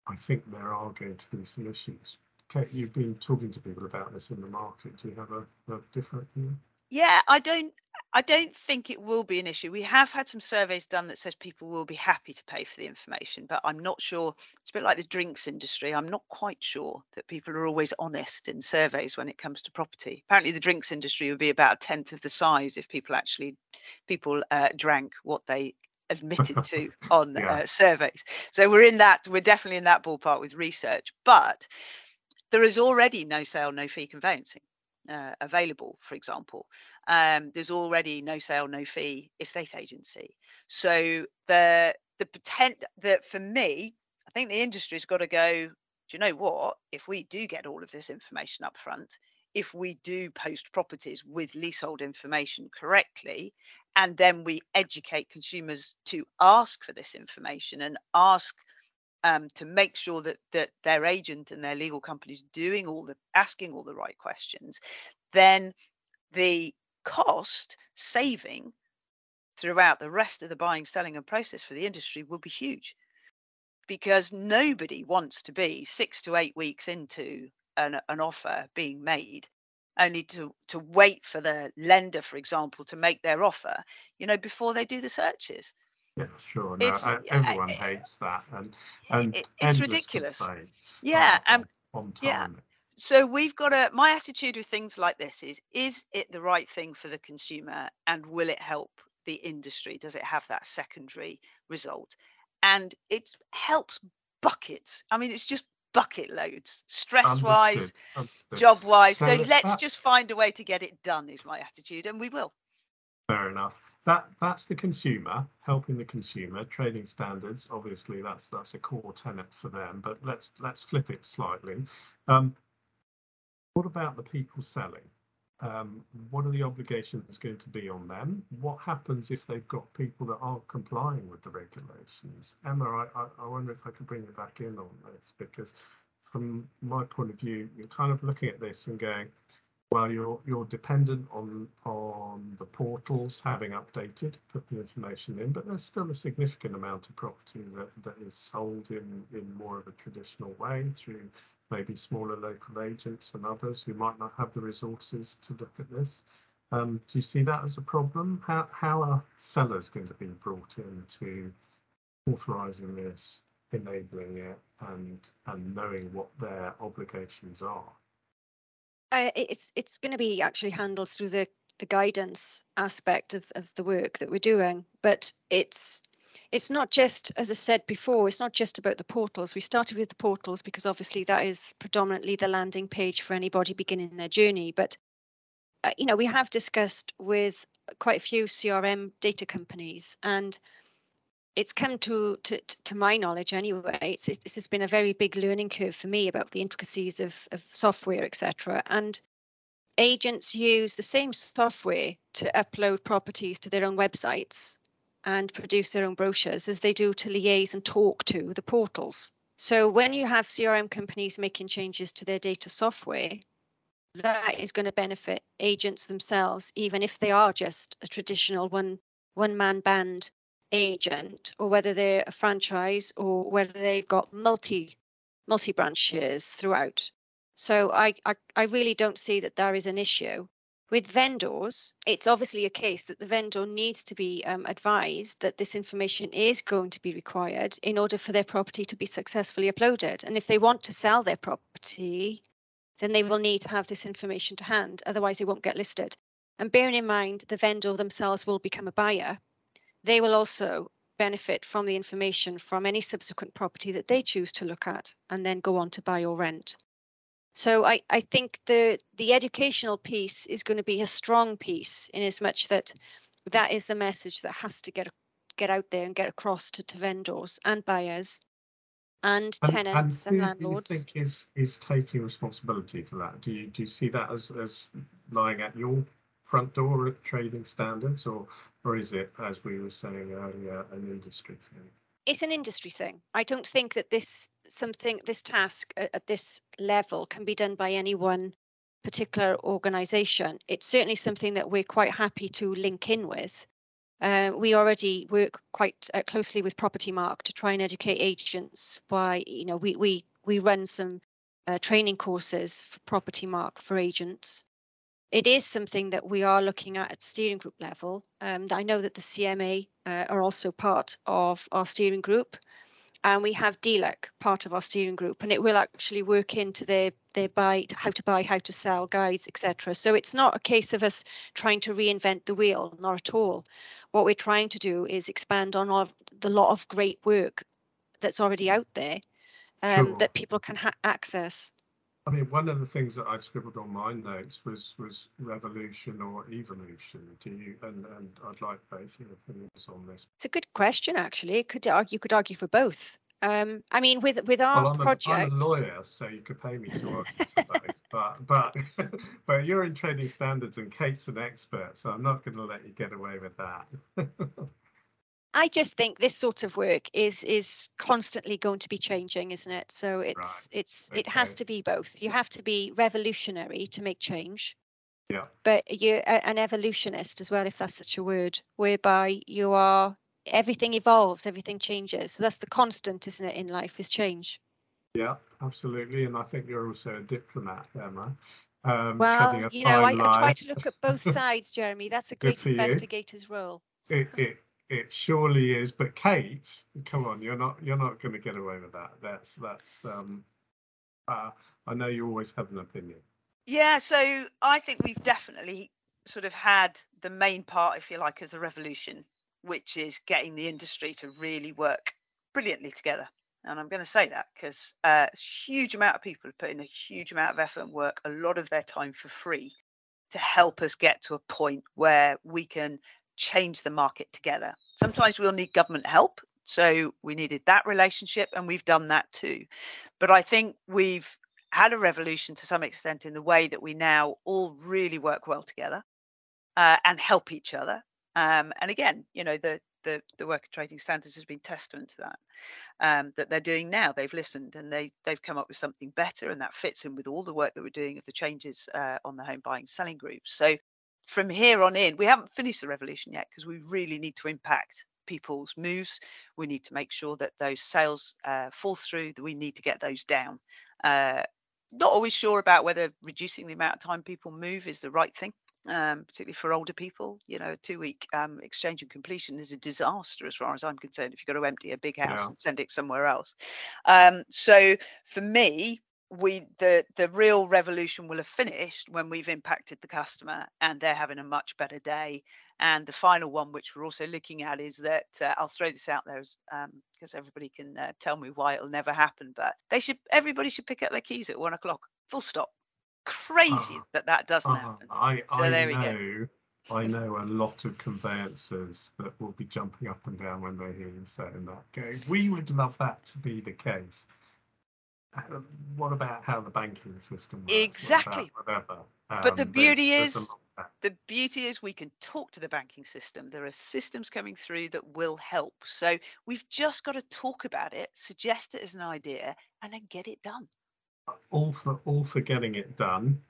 I think there are going to be some issues. Kate, you've been talking to people about this in the market. Do you have a, a different view? Yeah, I don't I don't think it will be an issue. We have had some surveys done that says people will be happy to pay for the information, but I'm not sure. It's a bit like the drinks industry. I'm not quite sure that people are always honest in surveys when it comes to property. Apparently, the drinks industry would be about a tenth of the size if people actually people uh, drank what they admitted to on Yeah. uh, surveys. So we're in that. We're definitely in that ballpark with research, but there is already no sale, no fee conveyancing uh, available, for example. Um, there's already no sale, no fee estate agency. So the the potent that for me, I think the industry's got to go. Do you know what? If we do get all of this information up front, if we do post properties with leasehold information correctly, and then we educate consumers to ask for this information and ask um, to make sure that that their agent and their legal company is doing all the asking all the right questions, then the cost saving throughout the rest of the buying, selling, and process for the industry will be huge because nobody wants to be six to eight weeks into an, an offer being made only to to wait for the lender for example to make their offer you know before they do the searches Yeah, sure. No, It's- I- I- everyone I- hates that, and and it- it's ridiculous. Yeah, um, on, on yeah. so we've got a my attitude with things like this is is it the right thing for the consumer and will it help the industry does it have that secondary result and it helps buckets i mean it's just bucket loads stress wise job wise so, So let's just find a way to get it done is my attitude and we will Fair enough. That that's the consumer helping the consumer. Trading standards, obviously, that's that's a core tenet for them. But let's let's flip it slightly. Um, what about the people selling? Um, what are the obligations going to be on them? What happens if they've got people that aren't complying with the regulations? Emma, I, I, wonder if I could bring you back in on this because, from my point of view, you're kind of looking at this and going, well, you're you're dependent on on the portals having updated, put the information in, but there's still a significant amount of property that, that is sold in in more of a traditional way through maybe smaller local agents and others who might not have the resources to look at this. Um, do you see that as a problem? How, how are sellers going to be brought in to authorising this, enabling it, and and knowing what their obligations are? Uh, it's it's going to be actually handled through the the guidance aspect of, of the work that we're doing, but it's it's not just, as I said before, it's not just about the portals. We started with the portals because obviously that is predominantly the landing page for anybody beginning their journey. But uh, you know, we have discussed with quite a few CRM data companies, and it's come to to, to my knowledge anyway. It's, this has been a very big learning curve for me about the intricacies of of software, etc. And agents use the same software to upload properties to their own websites and produce their own brochures as they do to liaise and talk to the portals. So when you have CRM companies making changes to their data software, that is going to benefit agents themselves, even if they are just a traditional one one man band agent, or whether they're a franchise or whether they've got multi multi branches throughout. So I, I I really don't see that there is an issue. With vendors, it's obviously a case that the vendor needs to be um, advised that this information is going to be required in order for their property to be successfully uploaded. And if they want to sell their property, then they will need to have this information to hand, otherwise they won't get listed. And bearing in mind the vendor themselves will become a buyer, they will also benefit from the information from any subsequent property that they choose to look at and then go on to buy or rent. So I, I think the the educational piece is going to be a strong piece in as much that that is the message that has to get get out there and get across to, to vendors and buyers and, And, tenants and, and who landlords. do you think is is taking responsibility for that? Do you do you see that as as lying at your front door at trading standards, or or is it, as we were saying earlier, an industry thing? It's an industry thing. I don't think that this something this task at, at this level can be done by any one particular organization. It's certainly something that we're quite happy to link in with. Uh, we already work quite uh, closely with Propertymark to try and educate agents by, you know, we we we run some uh, training courses for Propertymark for agents it is something that we are looking at at steering group level. Um, I know that the CMA uh, are also part of our steering group, and we have DLUC part of our steering group, and it will actually work into their their buy, how to buy, how to sell guides, etc. So it's not a case of us trying to reinvent the wheel, not at all. What we're trying to do is expand on all the lot of great work that's already out there um, Sure. that people can ha- access. I mean, one of the things that I scribbled on my notes was was revolution or evolution. Do you and and I'd like both your opinions on this. It's a good question, actually. Could argue, you could argue for both. Um, I mean, with with our Well, I'm a, project, I'm a lawyer, so you could pay me to argue for both. But but but you're in trading standards, and Kate's an expert, so I'm not going to let you get away with that. I just think this sort of work is is constantly going to be changing, isn't it? So it's it's it has to be both. You have to be revolutionary to make change, yeah. but you're an evolutionist as well, if that's such a word, whereby you are everything evolves, everything changes. So that's the constant, isn't it, in life is change. Yeah, absolutely. And I think you're also a diplomat, Emma. Um, Well, you know, I, I try to look at both sides, Jeremy. That's a great for you. investigator's role. It, it it surely is. But Kate, come on, you're not you're not going to get away with that. That's that's. Um, uh, I know you always have an opinion. Yeah, so I think we've definitely sort of had the main part, if you like, of the revolution, which is getting the industry to really work brilliantly together. And I'm going to say that because a huge amount of people have put in a huge amount of effort and work, a lot of their time for free to help us get to a point where we can change the market together. Sometimes we'll need government help. So we needed that relationship and we've done that too. But I think we've had a revolution to some extent in the way that we now all really work well together uh, and help each other. Um, and again, you know, the the the work of trading standards has been testament to that. Um, that they're doing now. They've listened and they they've come up with something better, and that fits in with all the work that we're doing of the changes uh, on the home buying selling groups. So from here on in, we haven't finished the revolution yet because we really need to impact people's moves. We need to make sure that those sales uh, fall through. That we need to get those down. Uh, not always sure about whether reducing the amount of time people move is the right thing um, particularly for older people. You know, a two-week um, exchange and completion is a disaster as far as I'm concerned. If you've got to empty a big house Yeah. and send it somewhere else, um, so for me, we the the real revolution will have finished when we've impacted the customer and they're having a much better day. And the final one, which we're also looking at, is that uh, I'll throw this out there as, um, because everybody can uh, tell me why it'll never happen, but they should everybody should pick up their keys at one o'clock. Full stop. Crazy Ah. that that doesn't Uh, happen. I, So I there we go. know, I know a lot of conveyancers that will be jumping up and down when they hear you saying that. Going, we would love that to be the case. Uh, What about how the banking system works? Exactly. Whatever. But the Um, beauty there's is- that. the beauty is we can talk to the banking system. There are systems coming through that will help. So we've just got to talk about it, suggest it as an idea, and then get it done. all for all for getting it done.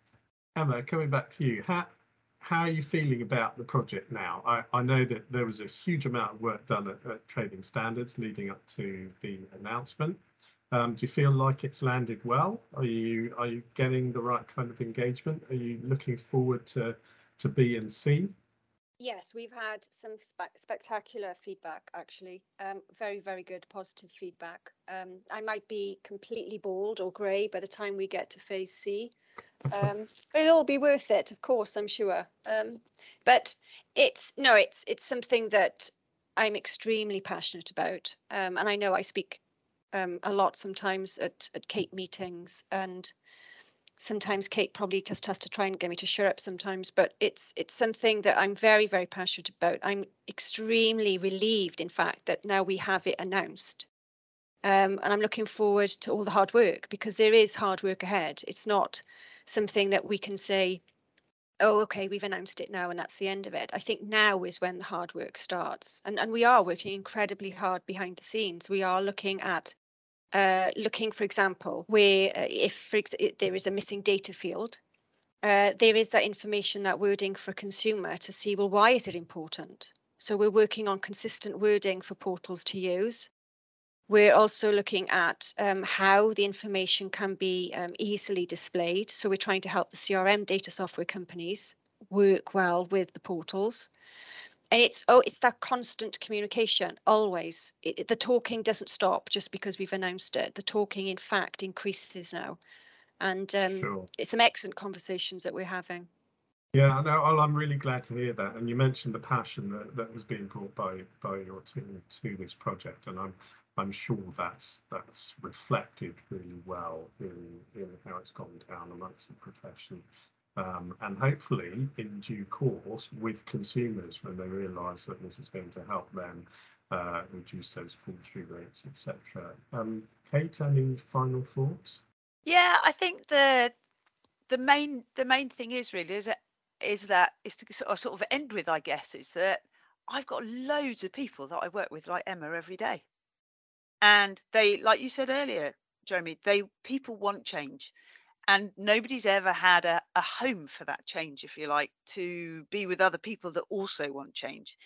Emma, coming back to you, how how are you feeling about the project now? I, I know that there was a huge amount of work done at, at Trading Standards leading up to the announcement. Um, do you feel like it's landed well? Are you are you getting the right kind of engagement? Are you looking forward to to B and C? Yes, we've had some spe- spectacular feedback, actually. Um, very, very good positive feedback. Um, I might be completely bald or grey by the time we get to phase C. Um, but it'll all be worth it, of course, I'm sure. Um, but it's no, it's it's something that I'm extremely passionate about. Um, and I know I speak um, a lot sometimes at, at Kate meetings and sometimes Kate probably just has to try and get me to shut up sometimes, but it's it's something that I'm very, very passionate about. I'm extremely relieved, in fact, that now we have it announced. Um, and I'm looking forward to all the hard work because there is hard work ahead. It's not something that we can say, oh, okay, we've announced it now and that's the end of it. I think now is when the hard work starts. And, and we are working incredibly hard behind the scenes. We are looking at uh, looking, for example, where uh, if for ex- there is a missing data field, uh, there is that information, that wording for a consumer to see, well, why is it important? So we're working on consistent wording for portals to use. We're also looking at um, how the information can be um, easily displayed. So we're trying to help the CRM data software companies work well with the portals and it's oh it's that constant communication always it, the talking doesn't stop just because we've announced it the talking in fact increases now and um, Sure. it's some excellent conversations that we're having Yeah, no, I'm really glad to hear that. And you mentioned the passion that, that was being brought by by your team to this project, and I'm I'm sure that's that's reflected really well in in how it's gone down amongst the profession. Um, and hopefully, in due course, with consumers when they realise that this is going to help them uh, reduce those fall through rates, etc. Um, Kate, any final thoughts? Yeah, I think the the main the main thing is really is that is that is to sort of, sort of end with, I guess, is that I've got loads of people that I work with like Emma every day. And they, like you said earlier, Jeremy, they people want change. And nobody's ever had a, a home for that change, if you like, to be with other people that also want change.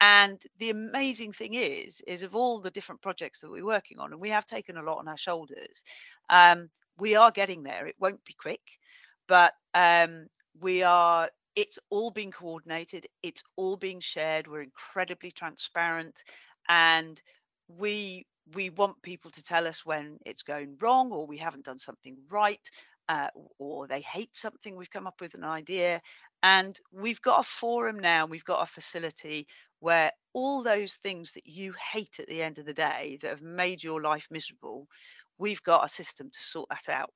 And the amazing thing is, is of all the different projects that we're working on, and we have taken a lot on our shoulders, um, we are getting there. It won't be quick, but um, we are. It's all being coordinated. It's all being shared. We're incredibly transparent, and we we want people to tell us when it's going wrong or we haven't done something right uh, or they hate something we've come up with an idea and we've got a forum now we've got a facility where all those things that you hate at the end of the day that have made your life miserable we've got a system to sort that out.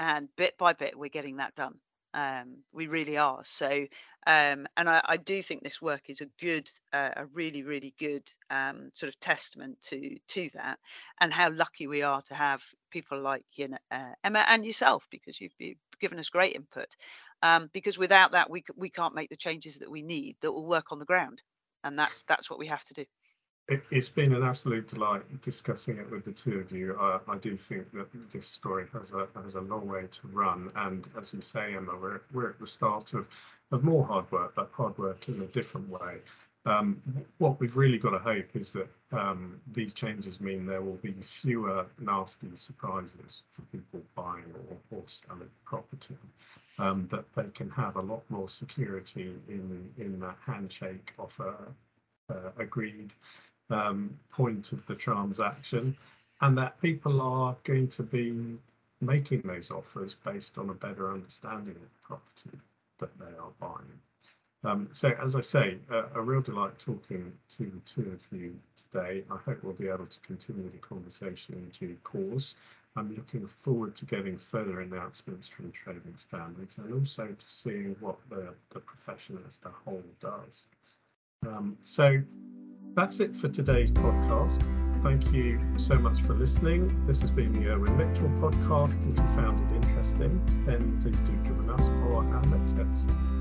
And bit by bit we're getting that done. Um, we really are. So um, and I, I do think this work is a good uh, a really really good um, sort of testament to to that and how lucky we are to have people like you know uh, Emma and yourself because you've be- given us great input um, because without that we we can't make the changes that we need that will work on the ground and that's that's what we have to do It, it's been an absolute delight discussing it with the two of you. I, I do think that this story has a has a long way to run, and as you say, Emma, we're we're at the start of of more hard work, but hard work in a different way. Um, what we've really got to hope is that um, these changes mean there will be fewer nasty surprises for people buying or, or selling property. um, that they can have a lot more security in in that handshake of a, a agreed um, point of the transaction, and that people are going to be making those offers based on a better understanding of the property that they are buying. Um, so as I say, a real delight talking to the two of you today. I hope we'll be able to continue the conversation in due course. I'm looking forward to getting further announcements from trading standards and also to seeing what the, the profession as a whole does. Um, so that's it for today's podcast. Thank you so much for listening. This has been the Irwin Mitchell podcast. If you found it then please do join us for our next episode.